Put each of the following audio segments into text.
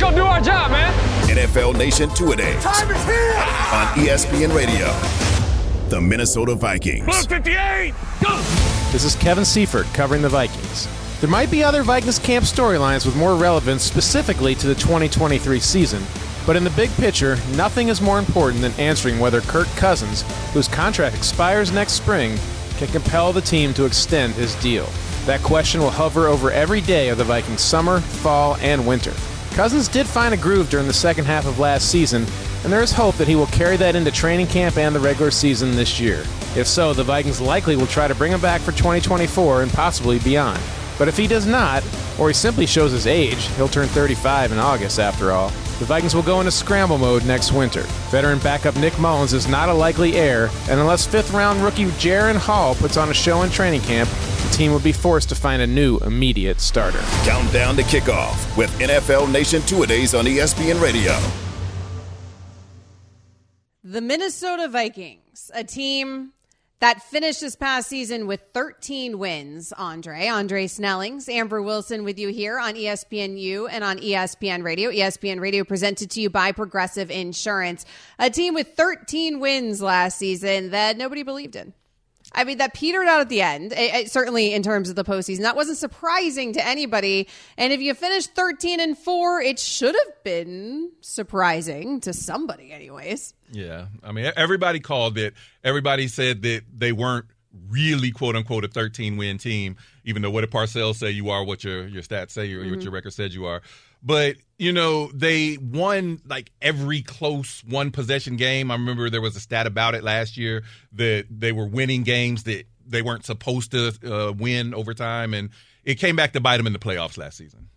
go do our job, man. NFL Nation two a days. Time is here on ESPN Radio. The Minnesota Vikings. Blue 58, go! This is Kevin Seifert covering the Vikings. There might be other Vikings camp storylines with more relevance specifically to the 2023 season, but in the big picture, nothing is more important than answering whether Kirk Cousins, whose contract expires next spring, can compel the team to extend his deal. That question will hover over every day of the Vikings' summer, fall, and winter. Cousins did find a groove during the second half of last season, and there is hope that he will carry that into training camp and the regular season this year. If so, the Vikings likely will try to bring him back for 2024 and possibly beyond. But if he does not, or he simply shows his age, he'll turn 35 in August after all, the Vikings will go into scramble mode next winter. Veteran backup Nick Mullens is not a likely heir, and unless fifth round rookie Jaren Hall puts on a show in training camp, the team would be forced to find a new immediate starter. Countdown to kickoff with NFL Nation two days on ESPN Radio. The Minnesota Vikings, a team that finished this past season with 13 wins, Andre. Andre Snellings, Amber Wilson with you here on ESPNU and on ESPN Radio. ESPN Radio presented to you by Progressive Insurance. A team with 13 wins last season that nobody believed in. I mean, that petered out at the end, it, it, certainly in terms of the postseason. That wasn't surprising to anybody. And if you finished 13 and 4, it should have been surprising to somebody, anyways. Yeah. I mean, everybody called it. Everybody said that they weren't really, quote unquote, a 13 win team, even though what did Parcells say you are, what your, your stats say, or mm-hmm. what your record said you are. But, you know, they won like every close one possession game. I remember there was a stat about it last year that they were winning games that they weren't supposed to uh, win over time. And it came back to bite them in the playoffs last season.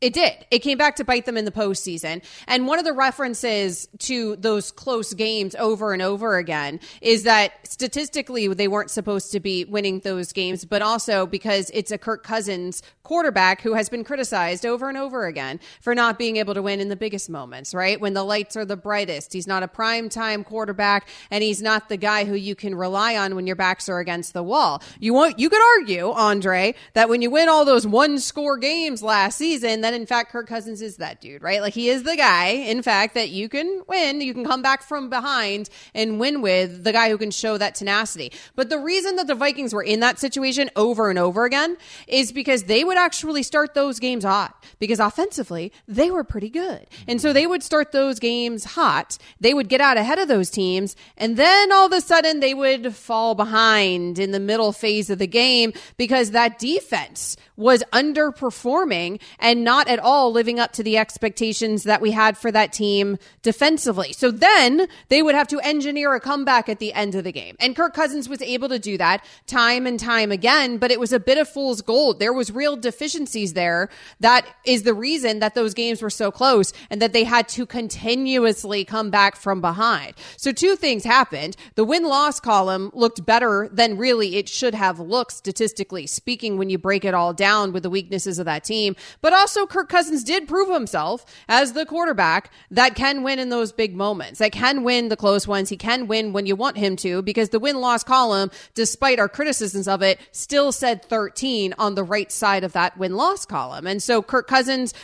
It did. It came back to bite them in the postseason. And one of the references to those close games over and over again is that statistically they weren't supposed to be winning those games, but also because it's a Kirk Cousins quarterback who has been criticized over and over again for not being able to win in the biggest moments, right? When the lights are the brightest. He's not a prime time quarterback and he's not the guy who you can rely on when your backs are against the wall. You want you could argue, Andre, that when you win all those one score games last season, that in fact Kirk Cousins is that dude, right? Like he is the guy, in fact, that you can win, you can come back from behind and win with the guy who can show that tenacity. But the reason that the Vikings were in that situation over and over again is because they would actually start those games hot because offensively they were pretty good. And so they would start those games hot. They would get out ahead of those teams and then all of a sudden they would fall behind in the middle phase of the game because that defense was underperforming and not at all living up to the expectations that we had for that team defensively. So then they would have to engineer a comeback at the end of the game. And Kirk Cousins was able to do that time and time again, but it was a bit of fool's gold. There was real deficiencies there. That is the reason that those games were so close and that they had to continuously come back from behind. So two things happened. The win loss column looked better than really it should have looked statistically speaking when you break it all down with the weaknesses of that team. But also, Kirk Cousins did prove himself as the quarterback that can win in those big moments, that can win the close ones. He can win when you want him to, because the win loss column, despite our criticisms of it, still said 13 on the right side of that win loss column. And so Kirk Cousins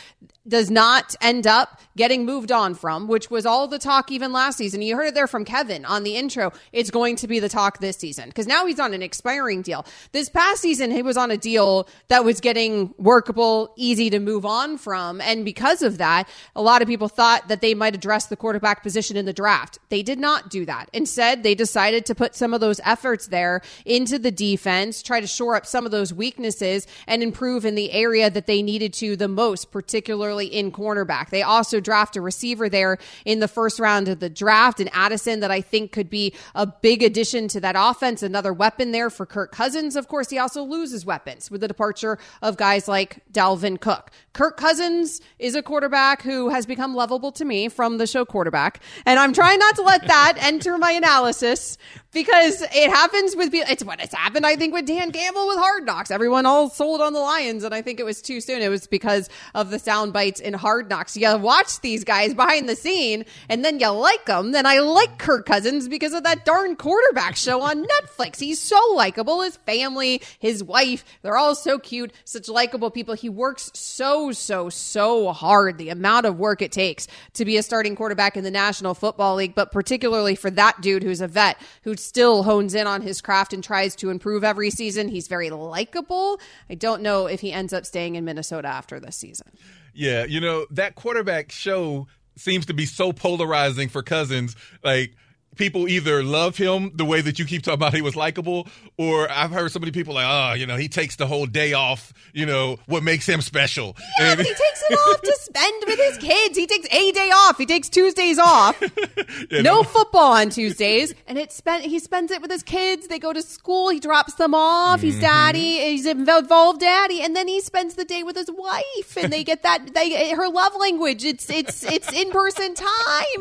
does not end up getting moved on from, which was all the talk even last season. You heard it there from Kevin on the intro. It's going to be the talk this season because now he's on an expiring deal. This past season, he was on a deal that was getting workable, easy to move on from. And because of that, a lot of people thought that they might address the quarterback position in the draft. They did not do that. Instead, they decided to put some of those efforts there into the defense, try to shore up some of those weaknesses and improve in the area that they needed to the most, particularly in cornerback. They also draft a receiver there in the first round of the draft, and Addison that I think could be a big addition to that offense, another weapon there for Kirk Cousins. Of course, he also loses weapons with the departure of guys like Dalvin Cook. Kirk Cousins is a quarterback who has become lovable to me from the show quarterback, and I'm trying not to let that enter my analysis because it happens with people. it's what it's happened. I think with Dan Campbell with Hard Knocks, everyone all sold on the Lions, and I think it was too soon. It was because of the sound bites in Hard Knocks. You watch these guys behind the scene, and then you like them. Then I like Kirk Cousins because of that darn quarterback show on Netflix. He's so likable. His family, his wife, they're all so cute, such likable people. He works so so, so hard the amount of work it takes to be a starting quarterback in the National Football League, but particularly for that dude who's a vet who still hones in on his craft and tries to improve every season. He's very likable. I don't know if he ends up staying in Minnesota after this season. Yeah, you know, that quarterback show seems to be so polarizing for Cousins. Like, people either love him the way that you keep talking about he was likable, or I've heard so many people like, oh, you know, he takes the whole day off, you know, what makes him special. Yeah, And- he takes it off to spend with his kids. He takes a day off. He takes Tuesdays off. Yeah, no no. football on Tuesdays, and it spent. He spends it with his kids. They go to school. He drops them off. Mm-hmm. He's daddy. He's involved daddy, and then he spends the day with his wife, and they get that. They her love language. It's it's it's in person time.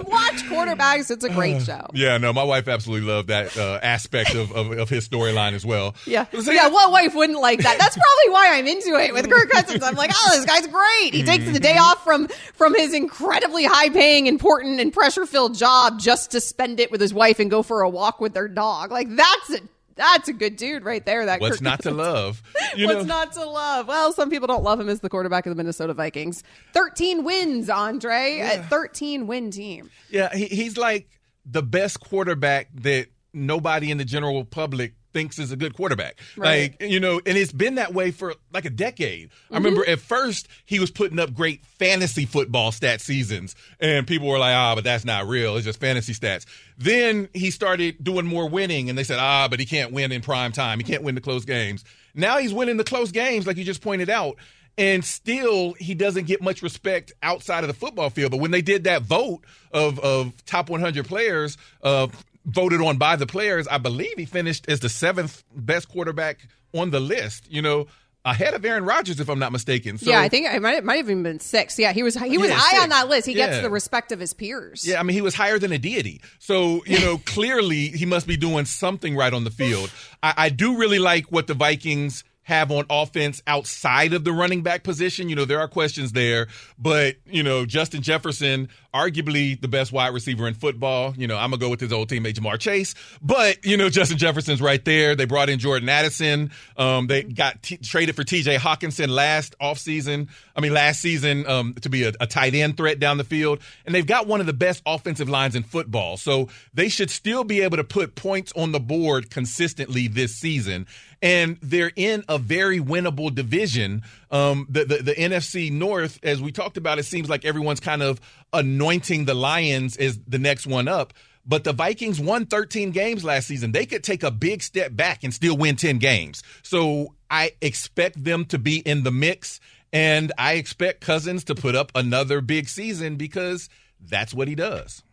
Watch quarterbacks. It's a great show. Yeah, no, my wife absolutely loved that uh, aspect of, of, of his storyline as well. Yeah, So, yeah. What wife wouldn't like that? That's probably why I'm into it with Kirk Cousins. I'm like, oh, this guy's great. He takes the day off from from his incredibly high paying, important, and pressure filled job just to spend it with his wife and go for a walk with their dog. Like that's a that's a good dude right there. That What's Kirk not to love? You What's know, not to love? Well, some people don't love him as the quarterback of the Minnesota Vikings. 13 wins, Andre, a 13 win team. Yeah, he, he's like the best quarterback that nobody in the general public thinks is a good quarterback. Right. Like, you know, and it's been that way for like a decade. I remember at first he was putting up great fantasy football stat seasons and people were like, "Ah, but that's not real. It's just fantasy stats." Then he started doing more winning and they said, "Ah, but he can't win in prime time. He can't win the close games." Now he's winning the close games like you just pointed out and still he doesn't get much respect outside of the football field. But when they did that vote of of top 100 players, uh, voted on by the players, I believe he finished as the seventh best quarterback on the list. You know. Ahead of Aaron Rodgers, if I'm not mistaken. So, yeah, I think it might, it might have even been six. Yeah, he was he was Yeah, high six. on that list. He gets the respect of his peers. Yeah, I mean, he was higher than a deity. So, you know, clearly he must be doing something right on the field. I, I do really like what the Vikings have on offense outside of the running back position. You know, there are questions there, but, you know, Justin Jefferson, arguably the best wide receiver in football. You know, I'm to go with his old teammate, Ja'Marr Chase, but, you know, Justin Jefferson's right there. They brought in Jordan Addison. Um, they got t- traded for TJ Hockenson last offseason. I mean, last season um, to be a, a tight end threat down the field. And they've got one of the best offensive lines in football. So they should still be able to put points on the board consistently this season. And they're in a very winnable division. Um, the, the, the NFC North, as we talked about, it seems like everyone's kind of anointing the Lions as the next one up. But the Vikings won 13 games last season. They could take a big step back and still win 10 games. So I expect them to be in the mix. And I expect Cousins to put up another big season because that's what he does.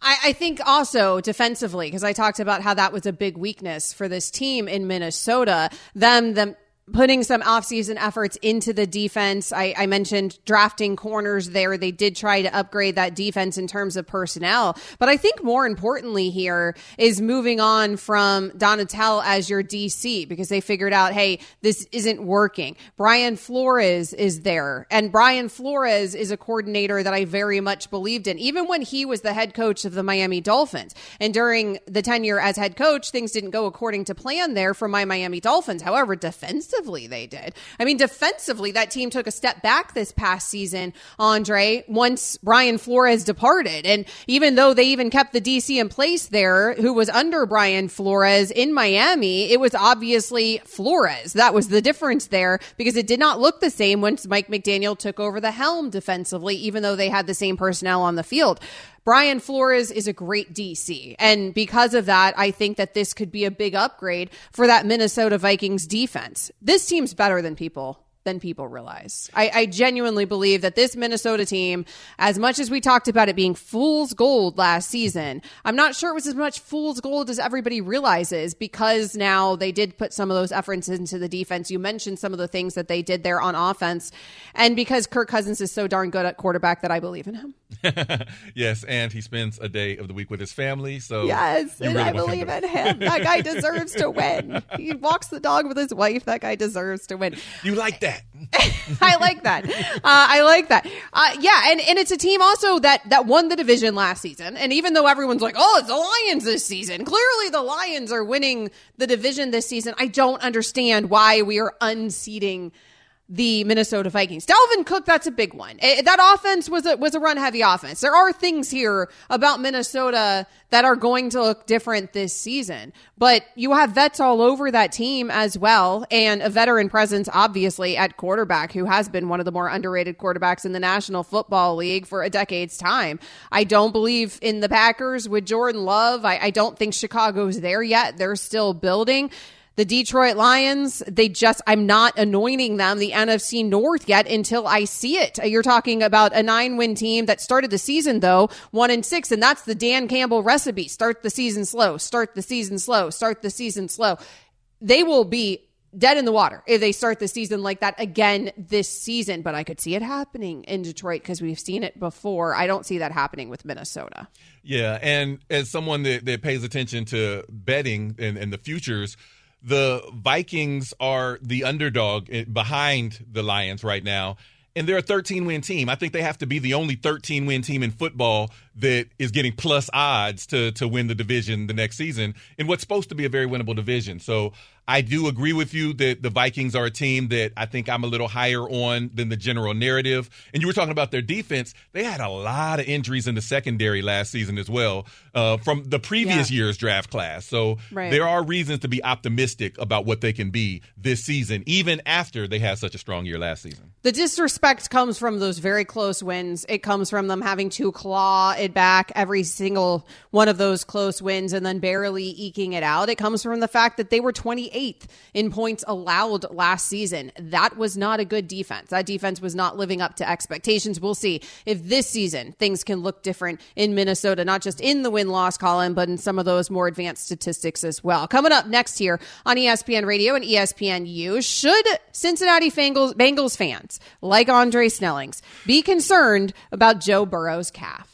I, I think also defensively, because I talked about how that was a big weakness for this team in Minnesota. Them, them putting some offseason efforts into the defense. I, I mentioned drafting corners there. They did try to upgrade that defense in terms of personnel. But I think more importantly here is moving on from Donatell as your DC because they figured out, hey, this isn't working. Brian Flores is there. And Brian Flores is a coordinator that I very much believed in, even when he was the head coach of the Miami Dolphins. And during the tenure as head coach, things didn't go according to plan there for my Miami Dolphins. However, defensively, they did. I mean, defensively, that team took a step back this past season, Andre, once Brian Flores departed. And even though they even kept the DC in place there, who was under Brian Flores in Miami, it was obviously Flores. That was the difference there because it did not look the same once Mike McDaniel took over the helm defensively, even though they had the same personnel on the field. Brian Flores is a great DC. And because of that, I think that this could be a big upgrade for that Minnesota Vikings defense. This team's better than people than people realize. I, I genuinely believe that this Minnesota team, as much as we talked about it being fool's gold last season, I'm not sure it was as much fool's gold as everybody realizes because now they did put some of those efforts into the defense. You mentioned some of the things that they did there on offense. And because Kirk Cousins is so darn good at quarterback that I believe in him. yes, and he spends a day of the week with his family. So Yes, and really I believe to- in him. That guy deserves to win. He walks the dog with his wife. That guy deserves to win. You like that? I like that. Uh, I like that. Uh, yeah, and, and it's a team also that that won the division last season. And even though everyone's like, "Oh, it's the Lions this season," clearly the Lions are winning the division this season. I don't understand why we are unseating the Minnesota Vikings. Dalvin Cook, that's a big one. Eh, that offense was a was a run heavy offense. There are things here about Minnesota that are going to look different this season, but you have vets all over that team as well, and a veteran presence obviously at quarterback who has been one of the more underrated quarterbacks in the National Football League for a decade's time. I don't believe in the Packers with Jordan Love. I, I don't think Chicago's there yet. They're still building. The Detroit Lions, they just, I'm not anointing them the NFC North yet until I see it. Uh, you're talking about a nine win team that started the season, though, one and six, and that's the Dan Campbell recipe. Start the season slow, start the season slow, start the season slow. They will be dead in the water if they start the season like that again this season. But I could see it happening in Detroit because we've seen it before. I don't see that happening with Minnesota. Yeah. And as someone that, that pays attention to betting and, and the futures, the Vikings are the underdog eh, behind the Lions right now. And they're a 13 win team. I think they have to be the only 13 win team in football that is getting plus odds to to win the division the next season in what's supposed to be a very winnable division. So I do agree with you that the Vikings are a team that I think I'm a little higher on than the general narrative. And you were talking about their defense. They had a lot of injuries in the secondary last season as well uh, from the previous yeah. year's draft class. So right. there are reasons to be optimistic about what they can be this season, even after they had such a strong year last season. The disrespect comes from those very close wins. It comes from them having to claw back every single one of those close wins and then barely eking it out. It comes from the fact that they were 28th in points allowed last season. That was not a good defense. That defense was not living up to expectations. We'll see if this season things can look different in Minnesota, not just in the win loss column, but in some of those more advanced statistics as well. Coming up next here on ESPN Radio and ESPNU, should Cincinnati Bengals fans like Andre Snellings be concerned about Joe Burrow's calf?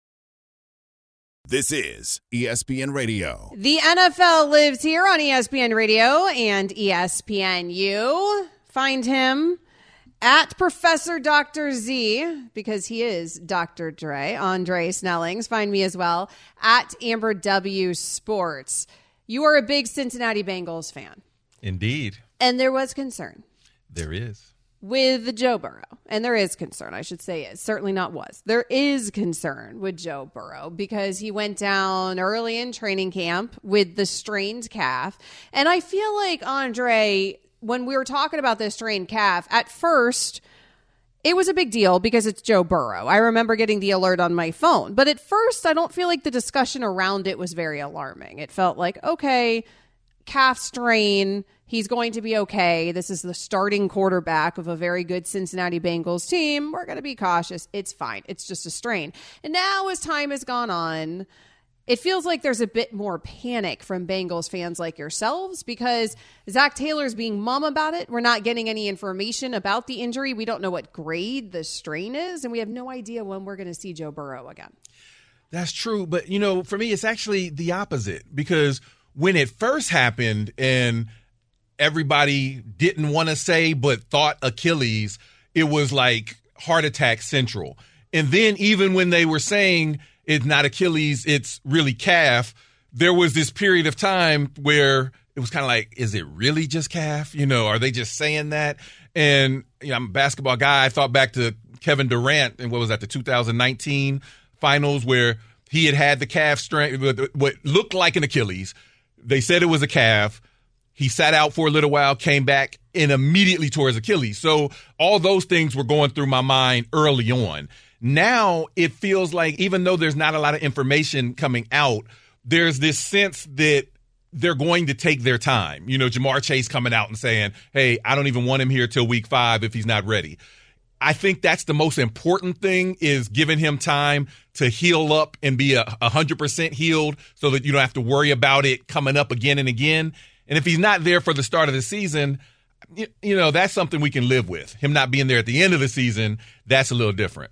This is ESPN Radio. The NFL lives here on ESPN Radio and ESPNU. Find him at Professor Dr. Z because he is Dr. Dre, Andre Snellings. Find me as well at Amber W Sports. You are a big Cincinnati Bengals fan. Indeed. And there was concern. There is with Joe Burrow, and there is concern, I should say, is certainly not was. There is concern with Joe Burrow because he went down early in training camp with the strained calf. And I feel like, Andre, when we were talking about this strained calf, at first, it was a big deal because it's Joe Burrow. I remember getting the alert on my phone. But at first, I don't feel like the discussion around it was very alarming. It felt like, okay, calf strain He's going to be okay. This is the starting quarterback of a very good Cincinnati Bengals team. We're going to be cautious. It's fine. It's just a strain. And now, as time has gone on, it feels like there's a bit more panic from Bengals fans like yourselves because Zac Taylor's being mum about it. We're not getting any information about the injury. We don't know what grade the strain is, and we have no idea when we're going to see Joe Burrow again. That's true. But, you know, for me, it's actually the opposite because when it first happened and – everybody didn't want to say but thought Achilles, it was like heart attack central. And then even when they were saying it's not Achilles, it's really calf, there was this period of time where it was kind of like, is it really just calf? You know, are they just saying that? And you know, I'm a basketball guy. I thought back to Kevin Durant and what was that, the 2019 finals where he had had the calf strain, what looked like an Achilles. They said it was a calf. He sat out for a little while, came back, and immediately tore his Achilles. So all those things were going through my mind early on. Now it feels like even though there's not a lot of information coming out, there's this sense that they're going to take their time. You know, Ja'Marr Chase coming out and saying, "Hey, I don't even want him here till week 5 if he's not ready." I think that's the most important thing is giving him time to heal up and be a hundred percent healed so that you don't have to worry about it coming up again and again. And if he's not there for the start of the season, you, you know, that's something we can live with. Him not being there at the end of the season, that's a little different.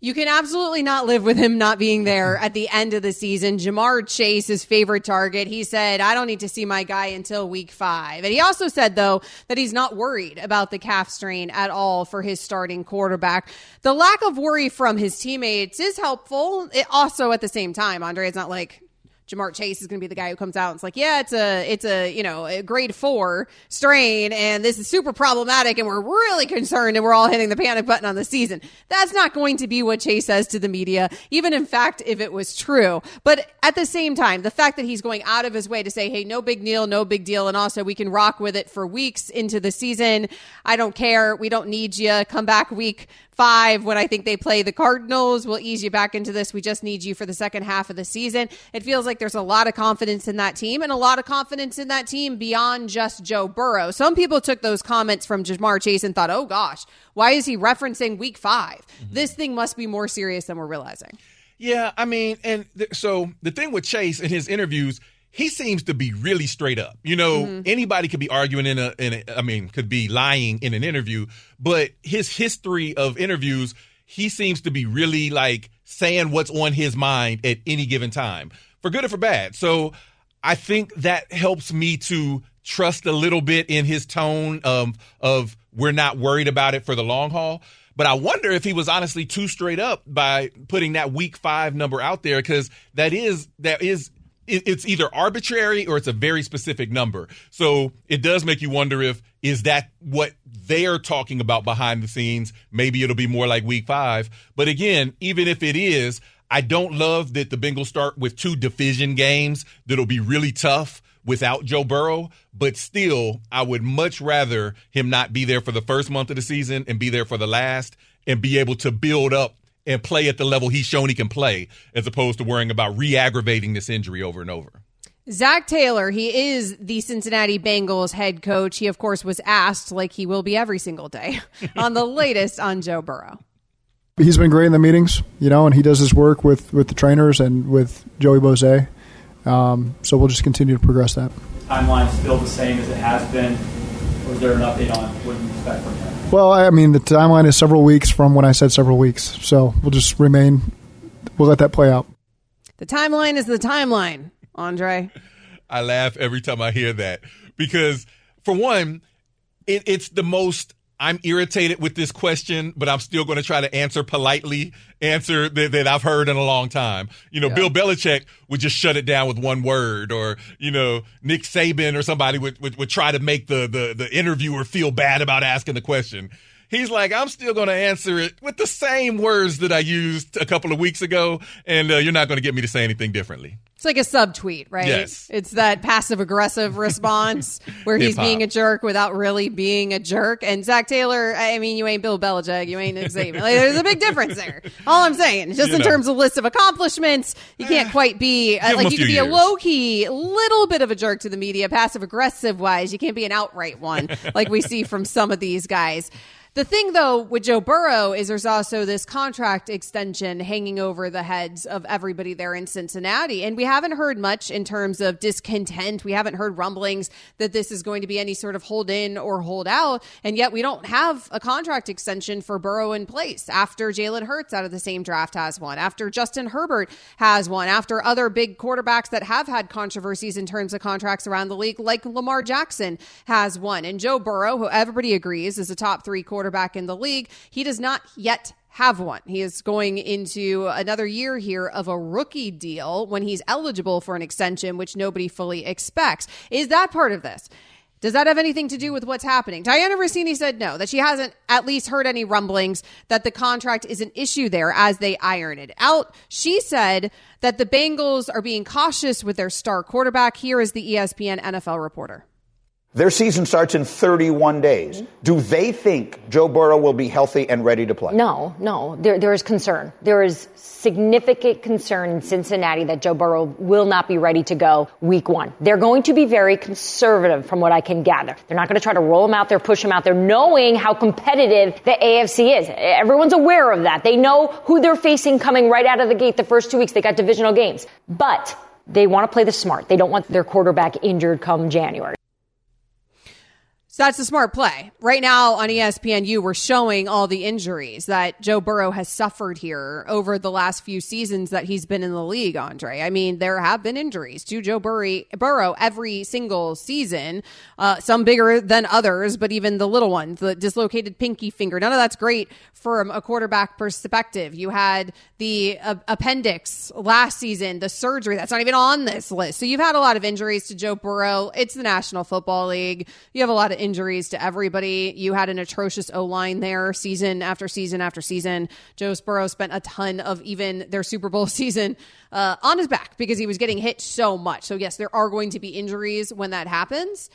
You can absolutely not live with him not being there at the end of the season. Ja'Marr Chase, his favorite target, he said, I don't need to see my guy until week five. And he also said, though, that he's not worried about the calf strain at all for his starting quarterback. The lack of worry from his teammates is helpful. It also, at the same time, Andre, it's not like Ja'Marr Chase is going to be the guy who comes out and it's like, yeah, it's a, it's a, you know, a grade four strain and this is super problematic and we're really concerned and we're all hitting the panic button on the season. That's not going to be what Chase says to the media, even in fact, if it was true. But at the same time, the fact that he's going out of his way to say, hey, no big deal, no big deal. And also we can rock with it for weeks into the season. I don't care. We don't need you. Come back week five when I think they play the Cardinals. We'll ease you back into this. We just need you for the second half of the season. It feels like there's a lot of confidence in that team and a lot of confidence in that team beyond just Joe Burrow. Some people took those comments from Ja'Marr Chase and thought, oh gosh, why is he referencing week 5 mm-hmm. This thing must be more serious than we're realizing. Yeah, I mean, and th- so the thing with Chase in his interviews, he seems to be really straight up. You know, mm-hmm. anybody could be arguing in a, in a, I mean, could be lying in an interview, but his history of interviews, he seems to be really like saying what's on his mind at any given time, for good or for bad. So I think that helps me to trust a little bit in his tone of of we're not worried about it for the long haul. But I wonder if he was honestly too straight up by putting that week five number out there because that is that is it's either arbitrary or it's a very specific number. So it does make you wonder if is that what they're talking about behind the scenes? Maybe it'll be more like week five. But again, even if it is, I don't love that the Bengals start with two division games that'll be really tough without Joe Burrow. But still, I would much rather him not be there for the first month of the season and be there for the last and be able to build up and play at the level he's shown he can play, as opposed to worrying about re aggravating this injury over and over. Zac Taylor, he is the Cincinnati Bengals head coach. He, of course, was asked, like he will be every single day, on the latest on Joe Burrow. He's been great in the meetings, you know, and he does his work with, with the trainers and with Joey Boese. Um, so we'll just continue to progress that. Timeline still the same as it has been, or is there an update on what you expect from him? Well, I mean, the timeline is several weeks from when I said several weeks. So we'll just remain, we'll let that play out. The timeline is the timeline, Andre. I laugh every time I hear that because, for one, it, it's the most I'm irritated with this question, but I'm still going to try to answer politely, answer that, that I've heard in a long time. You know, yeah. Bill Belichick would just shut it down with one word, or you know, Nick Saban or somebody would, would, would try to make the, the the interviewer feel bad about asking the question. He's like, I'm still going to answer it with the same words that I used a couple of weeks ago, and uh, you're not going to get me to say anything differently. It's like a subtweet, right? Yes. It's that passive aggressive response where he's being a jerk without really being a jerk. And Zac Taylor, I mean, you ain't Bill Belichick, you ain't Saban. Like, there's a big difference there. All I'm saying, just you in know. terms of list of accomplishments, you can't quite be uh, like you can be years. a low key, little bit of a jerk to the media, passive aggressive wise. You can't be an outright one like we see from some of these guys. The thing, though, with Joe Burrow is there's also this contract extension hanging over the heads of everybody there in Cincinnati. And we haven't heard much in terms of discontent. We haven't heard rumblings that this is going to be any sort of hold in or hold out. And yet we don't have a contract extension for Burrow in place after Jalen Hurts out of the same draft has one, after Justin Herbert has one, after other big quarterbacks that have had controversies in terms of contracts around the league, like Lamar Jackson has one. And Joe Burrow, who everybody agrees is a top three quarterback quarterback in the league. He does not yet have one. He is going into another year here of a rookie deal when he's eligible for an extension, which nobody fully expects. Is that part of this? Does that have anything to do with what's happening? Dianna Russini said no, that she hasn't at least heard any rumblings that the contract is an issue there as they iron it out. She said that the Bengals are being cautious with their star quarterback. Here is the ESPN NFL reporter. Their season starts in 31 days. Do they think Joe Burrow will be healthy and ready to play? No, no. There, there is concern. There is significant concern in Cincinnati that Joe Burrow will not be ready to go week one. They're going to be very conservative from what I can gather. They're not going to try to roll him out there, push him out there, knowing how competitive the AFC is. Everyone's aware of that. They know who they're facing coming right out of the gate the first two weeks. They got divisional games. But they want to play the smart. They don't want their quarterback injured come January. So that's a smart play. Right now on ESPNU, we're showing all the injuries that Joe Burrow has suffered here over the last few seasons that he's been in the league, Andre. I mean, there have been injuries to Joe Burrow every single season, uh, some bigger than others, but even the little ones, the dislocated pinky finger, none of that's great from a quarterback perspective. You had the uh, appendix last season, the surgery, that's not even on this list. So you've had a lot of injuries to Joe Burrow. It's the National Football League. You have a lot of injuries to everybody. You had an atrocious O line there season after season after season. Joe Burrow spent a ton of even their Super Bowl season uh, on his back because he was getting hit so much. So, yes, there are going to be injuries when that happens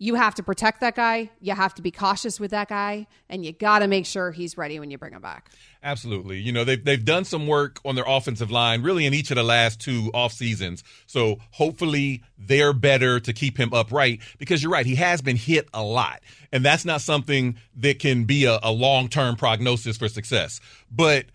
you have to protect that guy. You have to be cautious with that guy, and you got to make sure he's ready when you bring him back. Absolutely. You know, they've, they've done some work on their offensive line really in each of the last two off seasons. So hopefully they're better to keep him upright because you're right. He has been hit a lot. And that's not something that can be a, a long term prognosis for success. But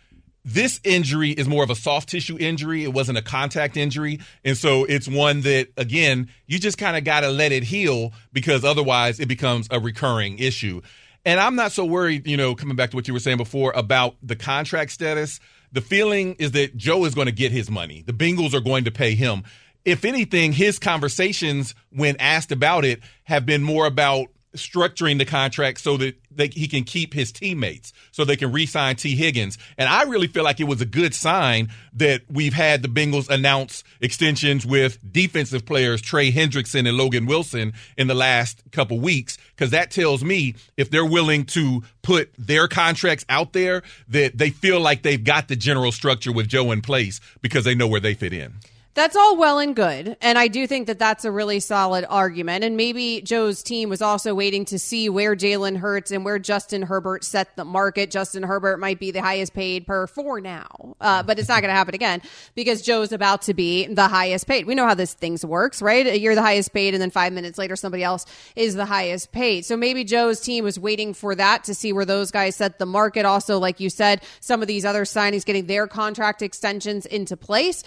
this injury is more of a soft tissue injury. It wasn't a contact injury. And so it's one that, again, you just kind of got to let it heal because otherwise it becomes a recurring issue. And I'm not so worried, you know, coming back to what you were saying before about the contract status. The feeling is that Joe is going to get his money. The Bengals are going to pay him. If anything, his conversations when asked about it have been more about structuring the contract so that they, he can keep his teammates, so they can re-sign Tee Higgins. And I really feel like it was a good sign that we've had the Bengals announce extensions with defensive players Trey Hendrickson and Logan Wilson in the last couple weeks, because that tells me if they're willing to put their contracts out there, that they feel like they've got the general structure with Joe in place because they know where they fit in. That's all well and good. And I do think that that's a really solid argument. And maybe Joe's team was also waiting to see where Jalen Hurts and where Justin Herbert set the market. Justin Herbert might be the highest paid per four now, uh, but it's not going to happen again because Joe's about to be the highest paid. We know how this things works, right? You're the highest paid, and then five minutes later, somebody else is the highest paid. So maybe Joe's team was waiting for that to see where those guys set the market. Also, like you said, some of these other signings getting their contract extensions into place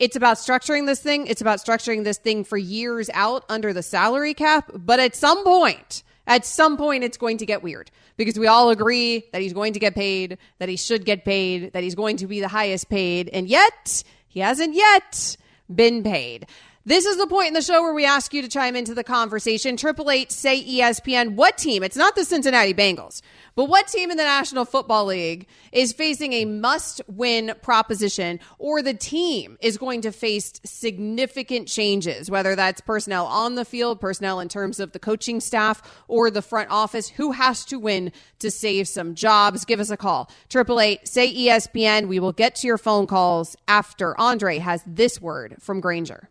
it's about structuring this thing. It's about structuring this thing for years out under the salary cap. But at some point, at some point, it's going to get weird because we all agree that he's going to get paid, that he should get paid, that he's going to be the highest paid. And yet, he hasn't yet been paid. This is the point in the show where we ask you to chime into the conversation. Triple eight say ESPN. What team? It's not the Cincinnati Bengals, but what team in the National Football League is facing a must-win proposition, or the team is going to face significant changes, whether that's personnel on the field, personnel in terms of the coaching staff, or the front office. Who has to win to save some jobs? Give us a call. Triple eight say ESPN. We will get to your phone calls after Andre has this word from Grainger.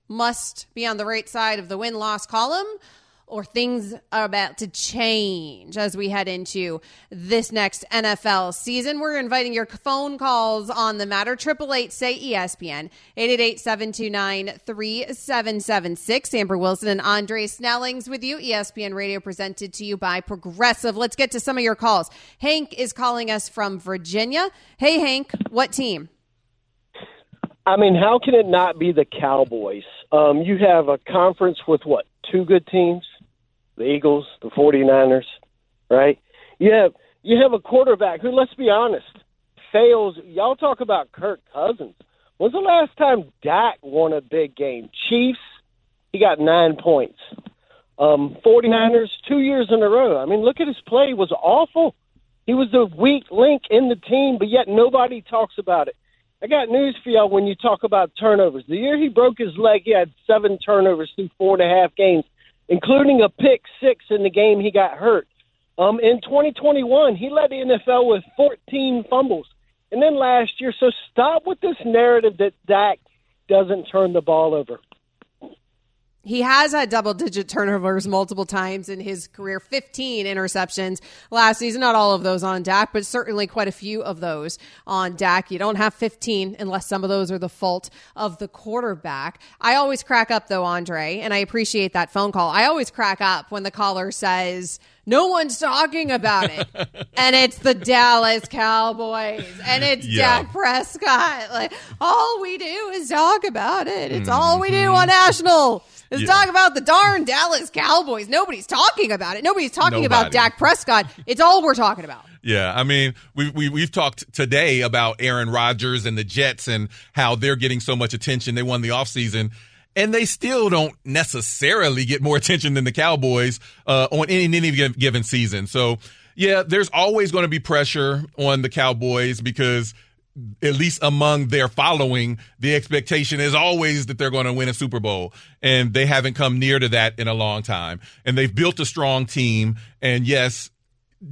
must be on the right side of the win loss column, or things are about to change as we head into this next NFL season. We're inviting your phone calls on the matter. 888 say ESPN, 888 729 3776. Amber Wilson and Andre Snellings with you. ESPN Radio presented to you by Progressive. Let's get to some of your calls. Hank is calling us from Virginia. Hey, Hank, what team? I mean, how can it not be the Cowboys? Um, you have a conference with what, two good teams? The Eagles, the 49ers, right? You have you have a quarterback who, let's be honest, fails. Y'all talk about Kirk Cousins. When's the last time Dak won a big game? Chiefs, he got nine points. Um, 49ers, two years in a row. I mean, look at his play. It was awful. He was the weak link in the team, but yet nobody talks about it. I got news for y'all when you talk about turnovers. The year he broke his leg, he had seven turnovers through four and a half games, including a pick six in the game he got hurt. Um, in 2021, he led the NFL with 14 fumbles. And then last year, so stop with this narrative that Dak doesn't turn the ball over. He has had double digit turnovers multiple times in his career, 15 interceptions last season. Not all of those on Dak, but certainly quite a few of those on Dak. You don't have 15 unless some of those are the fault of the quarterback. I always crack up though, Andre, and I appreciate that phone call. I always crack up when the caller says, no one's talking about it. and it's the Dallas Cowboys and it's Yeah. Dak Prescott. Like all we do is talk about it. It's all we do on mm-hmm. national. Is Yeah. talk about the darn Dallas Cowboys. Nobody's talking about it. Nobody's talking about Nobody. Dak Prescott. It's all we're talking about. Yeah, I mean, we, we we've talked today about Aaron Rodgers and the Jets and how they're getting so much attention. They won the offseason, and they still don't necessarily get more attention than the Cowboys uh, on any, in any given season. So, yeah, there's always going to be pressure on the Cowboys because at least among their following, the expectation is always that they're going to win a Super Bowl. And they haven't come near to that in a long time. And they've built a strong team. And yes,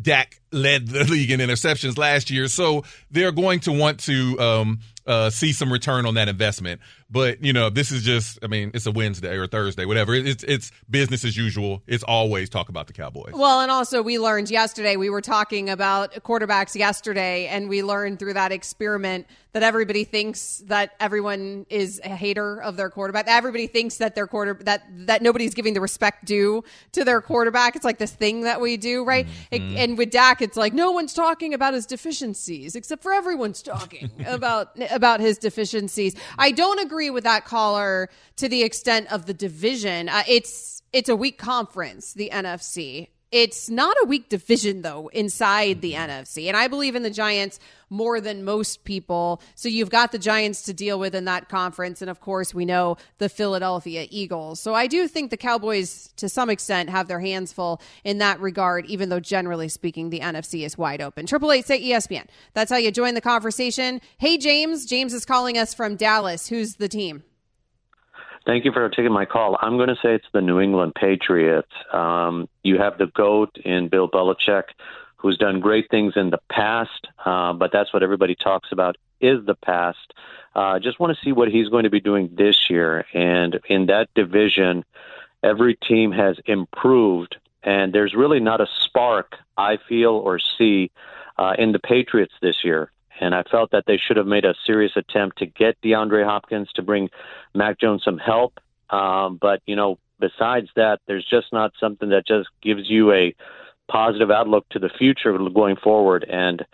Dak led the league in interceptions last year, so they're going to want to um, uh, see some return on that investment. But you know, this is just, I mean, it's a Wednesday or Thursday, whatever. It's it's business as usual. It's always talk about the Cowboys. Well, and also we learned yesterday, we were talking about quarterbacks yesterday, and we learned through that experiment that everybody thinks that everyone is a hater of their quarterback. Everybody thinks that their quarter that that nobody's giving the respect due to their quarterback. It's like this thing that we do, right? It- and with Dak, it's like no one's talking about his deficiencies, except for everyone's talking about about his deficiencies. I don't agree with that caller to the extent of the division. Uh, it's it's a weak conference, the NFC. It's not a weak division though inside the mm-hmm. NFC. And I believe in the Giants more than most people. So you've got the Giants to deal with in that conference and of course we know the Philadelphia Eagles. So I do think the Cowboys to some extent have their hands full in that regard even though generally speaking the NFC is wide open. Triple eight say ESPN. That's how you join the conversation. Hey James, James is calling us from Dallas. Who's the team? Thank you for taking my call. I'm going to say it's the New England Patriots. Um, you have the GOAT in Bill Belichick, who's done great things in the past, uh, but that's what everybody talks about is the past. Uh, just want to see what he's going to be doing this year. And in that division, every team has improved, and there's really not a spark, I feel or see, uh, in the Patriots this year. And I felt that they should have made a serious attempt to get DeAndre Hopkins to bring Mac Jones some help. Um, but, you know, besides that, there's just not something that just gives you a positive outlook to the future going forward. And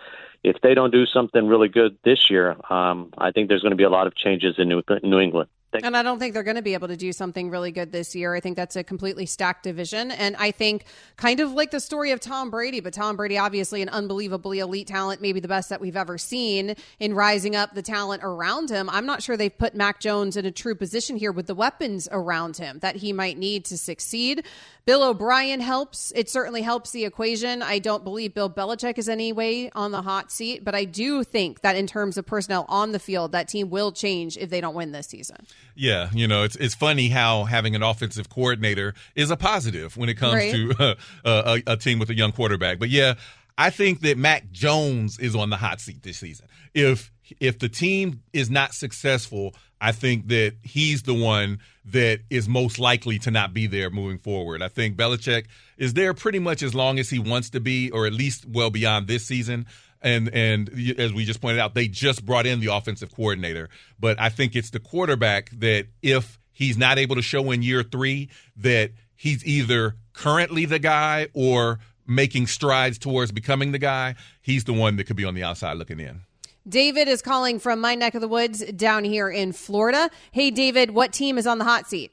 if they don't do something really good this year, um, I think there's going to be a lot of changes in New, New England. And I don't think they're going to be able to do something really good this year. I think that's a completely stacked division. And I think kind of like the story of Tom Brady, but Tom Brady, obviously an unbelievably elite talent, maybe the best that we've ever seen in rising up the talent around him. I'm not sure they've put Mac Jones in a true position here with the weapons around him that he might need to succeed. Bill O'Brien helps. It certainly helps the equation. I don't believe Bill Belichick is any way on the hot seat, but I do think that in terms of personnel on the field, that team will change if they don't win this season. Yeah, you know, it's it's funny how having an offensive coordinator is a positive when it comes Right. to uh, a, a team with a young quarterback. But yeah, I think that Mac Jones is on the hot seat this season. If if the team is not successful, I think that he's the one that is most likely to not be there moving forward. I think Belichick is there pretty much as long as he wants to be, or at least well beyond this season. And and as we just pointed out, they just brought in the offensive coordinator. But I think it's the quarterback that if he's not able to show in year three that he's either currently the guy or making strides towards becoming the guy, he's the one that could be on the outside looking in. David is calling from my neck of the woods down here in Florida. Hey, David, what team is on the hot seat?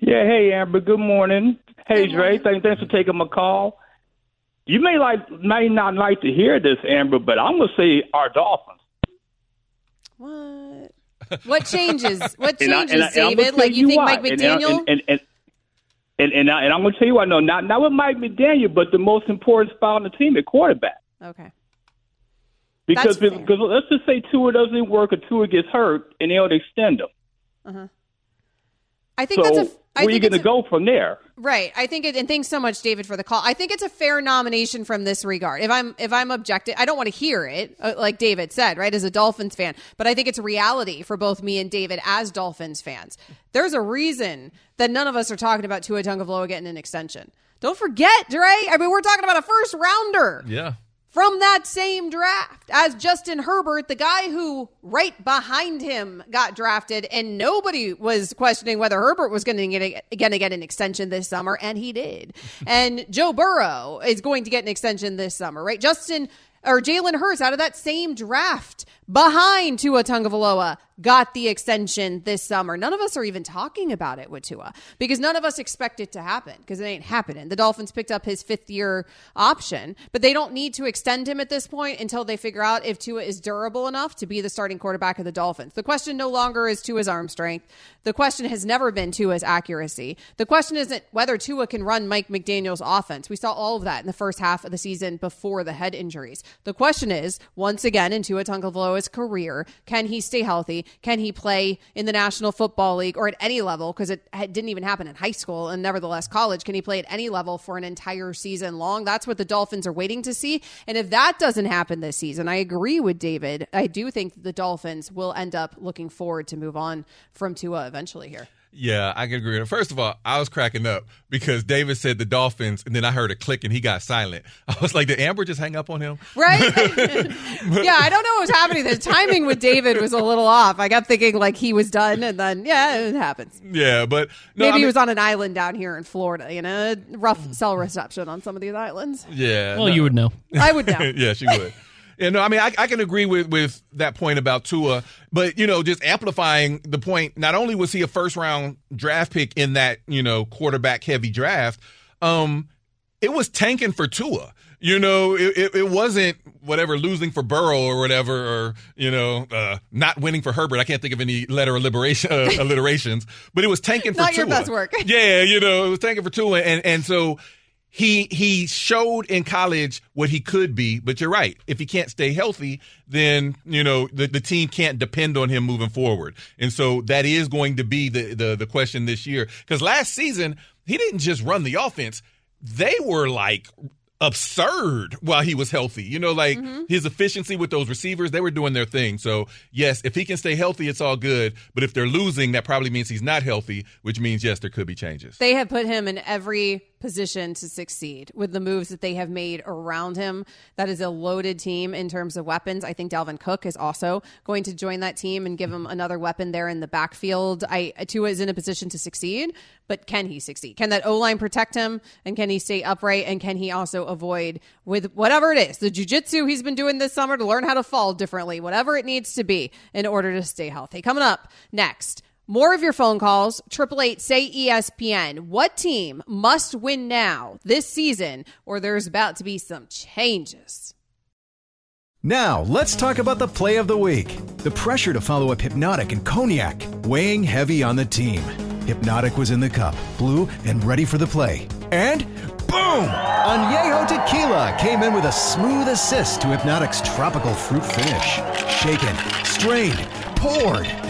Yeah, hey Amber, good morning. Hey Dre, thanks, thanks for taking my call. You may like may not like to hear this, Amber, but I'm gonna say our Dolphins. What? What changes? What changes, and I- and I'm David? Like you think why. Mike McDaniel? And and and, and, I, and I'm gonna tell you what. No, not not with Mike McDaniel, but the most important spot on the team at quarterback. okay. Because because let's just say Tua doesn't work or Tua gets hurt, and they'll extend him. Uh-huh. I think so that's a. I where are you going to go from there? Right. I think it and thanks so much David for the call. I think it's a fair nomination from this regard. If I'm if I'm objective, I don't want to hear it uh, like David said, right, as a Dolphins fan, but I think it's a reality for both me and David as Dolphins fans. There's a reason that none of us are talking about Tua Tagovailoa getting an extension. Don't forget, Dre. I mean, we're talking about a first rounder Yeah. From that same draft as Justin Herbert, the guy who right behind him got drafted, and nobody was questioning whether Herbert was going to get going to get an extension this summer, and he did. and Joe Burrow is going to get an extension this summer, right? Justin or Jalen Hurts out of that same draft behind Tua Tagovailoa got the extension this summer. None of us are even talking about it with Tua because none of us expect it to happen because it ain't happening. The Dolphins picked up his fifth year option, but they don't need to extend him at this point until they figure out if Tua is durable enough to be the starting quarterback of the Dolphins. The question no longer is Tua's arm strength. The question has never been Tua's accuracy. The question isn't whether Tua can run Mike McDaniel's offense. We saw all of that in the first half of the season before the head injuries. The question is, once again, in Tua Tagovailoa's career, can he stay healthy? Can he play in the National Football League or at any level? Because it didn't even happen in high school and nevertheless college. Can he play at any level for an entire season long? That's what the Dolphins are waiting to see. And if that doesn't happen this season, I agree with David. I do think the Dolphins will end up looking forward to move on from Tua eventually here. Yeah, I can agree. First of all, I was cracking up because David said the Dolphins, and then I heard a click and he got silent. I was like, did Amber just hang up on him? Right? yeah, I don't know what was happening. The timing with David was a little off. I kept thinking like he was done, and then yeah, it happens. Yeah, but no, Maybe I he was on an island down here in Florida. You know, rough cell reception on some of these islands. Yeah. Well, you would know. I would know. yeah, she would. Yeah, no, I mean, I, I can agree with, with that point about Tua, but, you know, just amplifying the point, not only was he a first round draft pick in that, you know, quarterback heavy draft, um, it was tanking for Tua. You know, it, it, it wasn't whatever losing for Burrow or whatever, or you know, uh, not winning for Herbert. I can't think of any letter alliteration, uh, alliterations, but it was tanking for Not Tua. your best work. Yeah, you know, it was tanking for Tua, and and so he he showed in college what he could be. But you're right. If he can't stay healthy, then you know the, the team can't depend on him moving forward. And so that is going to be the the, the question this year. Because last season he didn't just run the offense; they were like absurd while he was healthy. You know, like mm-hmm. his efficiency with those receivers, they were doing their thing. So, yes, if he can stay healthy, it's all good. But if they're losing, that probably means he's not healthy, which means, yes, there could be changes. They have put him in every position to succeed with the moves that they have made around him. That is a loaded team in terms of weapons. I think Dalvin Cook is also going to join that team and give him another weapon there in the backfield. I Tua is in a position to succeed, but can he succeed? Can that O line protect him? And can he stay upright? And can he also avoid with whatever it is the jujitsu he's been doing this summer to learn how to fall differently, whatever it needs to be in order to stay healthy? Coming up next. More of your phone calls, 888 say ESPN. What team must win now this season, or there's about to be some changes? Now, let's talk about the play of the week. The pressure to follow up Hypnotic and Cognac, weighing heavy on the team. Hypnotic was in the cup, blue, and ready for the play. And boom! Añejo Tequila came in with a smooth assist to Hypnotic's tropical fruit finish. Shaken, strained, poured.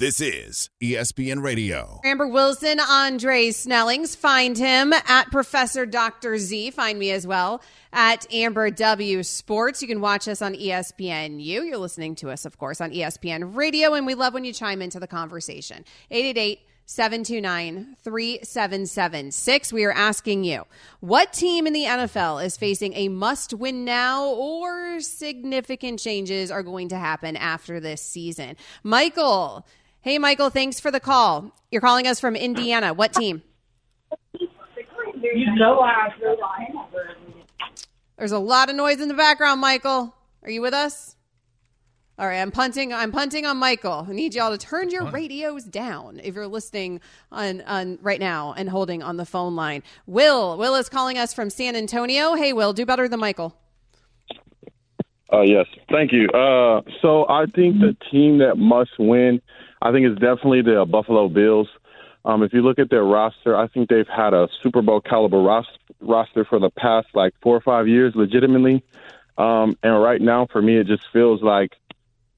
This is ESPN Radio. Amber Wilson, Andre Snellings. Find him at Professor Dr. Z. Find me as well at Amber W Sports. You can watch us on ESPN. ESPNU. You're listening to us, of course, on ESPN Radio, and we love when you chime into the conversation. 888 729 3776. We are asking you what team in the NFL is facing a must win now or significant changes are going to happen after this season? Michael. Hey, Michael, thanks for the call. You're calling us from Indiana. What team? You know I There's a lot of noise in the background, Michael. Are you with us? All right, I'm punting. I'm punting on Michael. I need y'all to turn your radios down if you're listening on, on right now and holding on the phone line. Will, Will is calling us from San Antonio. Hey, Will, do better than Michael. Uh, yes, thank you. Uh, so I think the team that must win, I think, it's definitely the Buffalo Bills. Um, if you look at their roster, I think they've had a Super Bowl caliber ros- roster for the past like four or five years, legitimately. Um, and right now, for me, it just feels like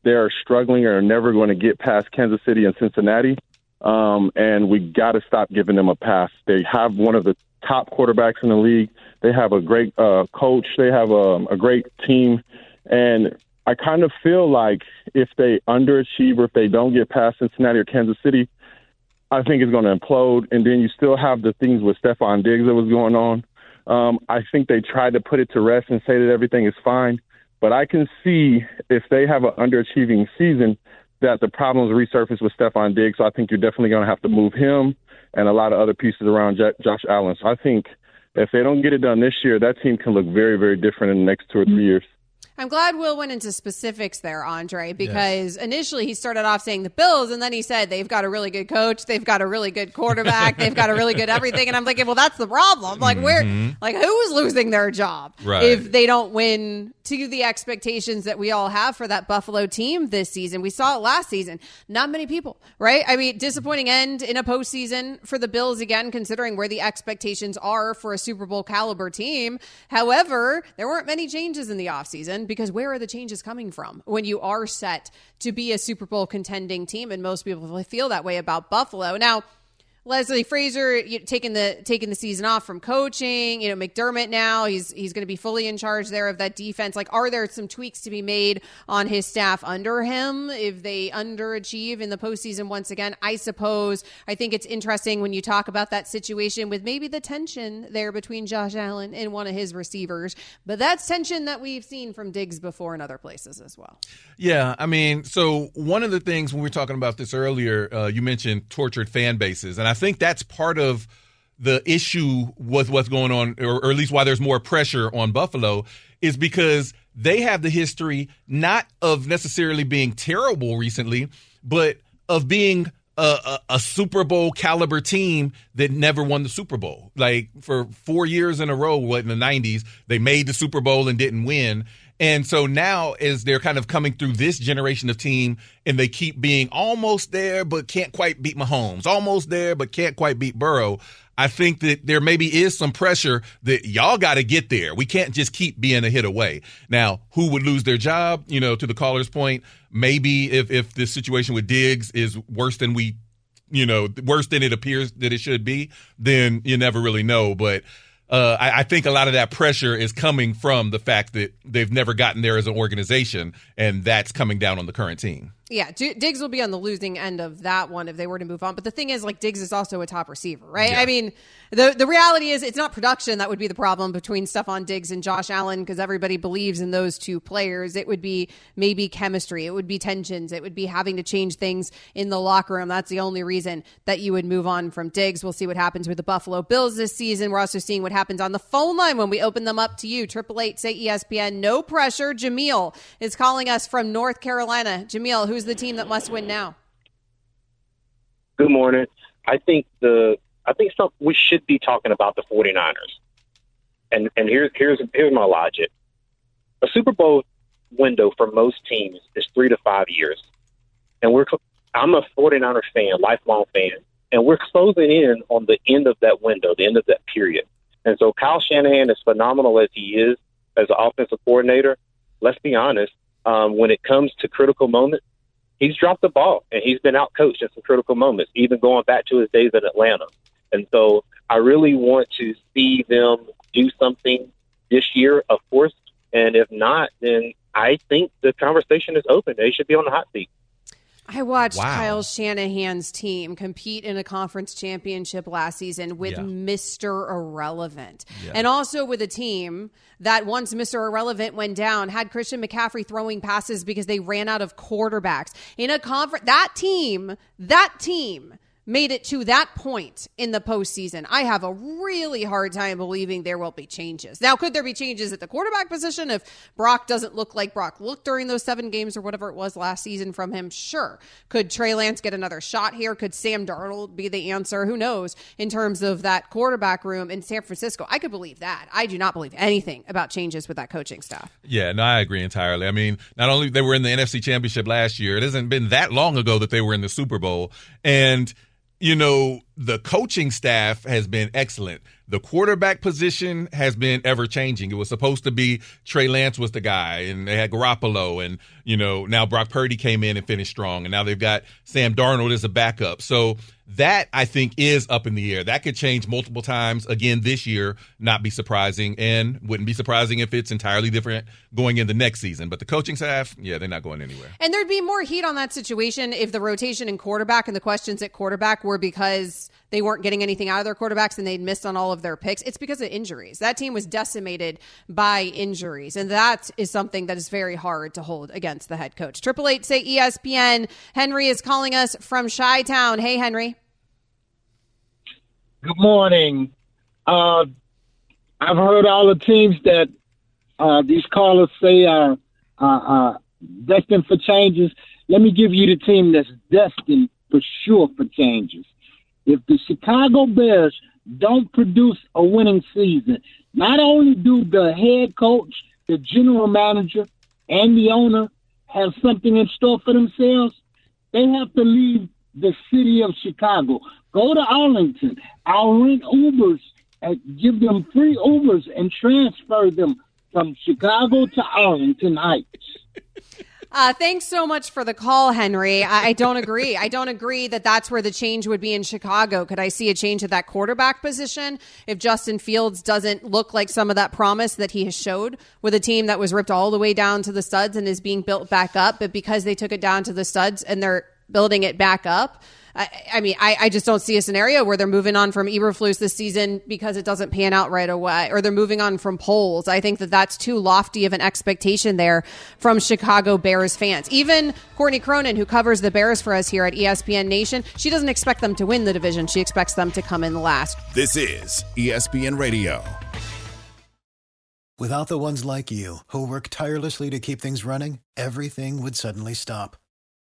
they're struggling or never going to get past Kansas City and Cincinnati. Um, and we got to stop giving them a pass. They have one of the top quarterbacks in the league. They have a great uh, coach. They have a, a great team. And I kind of feel like if they underachieve or if they don't get past Cincinnati or Kansas City, I think it's going to implode. And then you still have the things with Stefon Diggs that was going on. Um, I think they tried to put it to rest and say that everything is fine. But I can see if they have an underachieving season that the problems resurface with Stefon Diggs. So I think you're definitely going to have to move him and a lot of other pieces around J- Josh Allen. So I think if they don't get it done this year, that team can look very, very different in the next two or three years. I'm glad Will went into specifics there, Andre, because initially he started off saying the Bills, and then he said they've got a really good coach, they've got a really good quarterback, they've got a really good everything, and I'm thinking, well, that's the problem. Like, where, Mhm. like, who is losing their job Right. if they don't win to the expectations that we all have for that Buffalo team this season? We saw it last season. Not many people, right? I mean, disappointing end in a postseason for the Bills again, considering where the expectations are for a Super Bowl caliber team. However, there weren't many changes in the offseason because where are the changes coming from when you are set to be a Super Bowl contending team? And most people feel that way about Buffalo. Now, Leslie Frazier you, taking the taking the season off from coaching. You know McDermott now he's he's going to be fully in charge there of that defense. Like, are there some tweaks to be made on his staff under him if they underachieve in the postseason once again? I suppose. I think it's interesting when you talk about that situation with maybe the tension there between Josh Allen and one of his receivers, but that's tension that we've seen from Diggs before in other places as well. Yeah, I mean, so one of the things when we were talking about this earlier, uh, you mentioned tortured fan bases, and I think that's part of the issue with what's going on, or, or at least why there's more pressure on Buffalo, is because they have the history not of necessarily being terrible recently, but of being a, a, a Super Bowl caliber team that never won the Super Bowl. Like for four years in a row, what in the '90s, they made the Super Bowl and didn't win. And so now, as they're kind of coming through this generation of team, and they keep being almost there, but can't quite beat Mahomes, almost there, but can't quite beat Burrow. I think that there maybe is some pressure that y'all got to get there. We can't just keep being a hit away. Now, who would lose their job? You know, to the caller's point, maybe if if this situation with Diggs is worse than we, you know, worse than it appears that it should be, then you never really know. But uh, I, I, think a lot of that pressure is coming from the fact that they've never gotten there as an organization, and that's coming down on the current team. Yeah, Diggs will be on the losing end of that one if they were to move on. But the thing is, like Diggs is also a top receiver, right? Yeah. I mean, the the reality is it's not production that would be the problem between Stefon Diggs and Josh Allen because everybody believes in those two players. It would be maybe chemistry, it would be tensions, it would be having to change things in the locker room. That's the only reason that you would move on from Diggs. We'll see what happens with the Buffalo Bills this season. We're also seeing what happens on the phone line when we open them up to you. Triple eight say ESPN. No pressure. Jameel is calling us from North Carolina. Jameel, who's the team that must win now? Good morning. I think the I think some, we should be talking about the 49ers. And and here's here's here's my logic. A Super Bowl window for most teams is 3 to 5 years. And we're I'm a 49er fan, lifelong fan, and we're closing in on the end of that window, the end of that period. And so Kyle Shanahan, is phenomenal as he is as an offensive coordinator, let's be honest, um, when it comes to critical moments, he's dropped the ball and he's been out coached in some critical moments, even going back to his days in Atlanta. And so I really want to see them do something this year, of course. And if not, then I think the conversation is open. They should be on the hot seat. I watched wow. Kyle Shanahan's team compete in a conference championship last season with yeah. Mr. Irrelevant. Yeah. And also with a team that once Mr. Irrelevant went down had Christian McCaffrey throwing passes because they ran out of quarterbacks. In a conference that team, that team made it to that point in the postseason. I have a really hard time believing there will be changes. Now, could there be changes at the quarterback position if Brock doesn't look like Brock looked during those seven games or whatever it was last season from him? Sure. Could Trey Lance get another shot here? Could Sam Darnold be the answer? Who knows in terms of that quarterback room in San Francisco? I could believe that. I do not believe anything about changes with that coaching staff. Yeah, no, I agree entirely. I mean, not only they were in the NFC Championship last year, it hasn't been that long ago that they were in the Super Bowl. And you know, the coaching staff has been excellent. The quarterback position has been ever changing. It was supposed to be Trey Lance was the guy, and they had Garoppolo, and you know now Brock Purdy came in and finished strong, and now they've got Sam Darnold as a backup. So that I think is up in the air. That could change multiple times again this year, not be surprising, and wouldn't be surprising if it's entirely different going in the next season. But the coaching staff, yeah, they're not going anywhere. And there'd be more heat on that situation if the rotation in quarterback and the questions at quarterback were because they weren't getting anything out of their quarterbacks and they'd missed on all of their picks. It's because of injuries. That team was decimated by injuries, and that is something that is very hard to hold against the head coach. Triple eight say ESPN. Henry is calling us from Chi Town. Hey, Henry. Good morning. Uh, I've heard all the teams that uh, these callers say are uh, destined for changes. Let me give you the team that's destined for sure for changes. If the Chicago Bears don't produce a winning season, not only do the head coach, the general manager, and the owner have something in store for themselves, they have to leave the city of Chicago. Go to Arlington. I'll rent Ubers and give them free Ubers and transfer them from Chicago to Arlington Heights. Uh, thanks so much for the call, Henry. I, I, don't agree. I don't agree that that's where the change would be in Chicago. Could I see a change at that quarterback position if Justin Fields doesn't look like some of that promise that he has showed with a team that was ripped all the way down to the studs and is being built back up, but because they took it down to the studs and they're building it back up? I, I mean, I, I, just don't see a scenario where they're moving on from Eberflus this season because it doesn't pan out right away, or they're moving on from Poles. I think that that's too lofty of an expectation there from Chicago Bears fans. Even Courtney Cronin, who covers the Bears for us here at ESPN Nation, she doesn't expect them to win the division. She expects them to come in last. This is ESPN Radio. Without the ones like you who work tirelessly to keep things running, everything would suddenly stop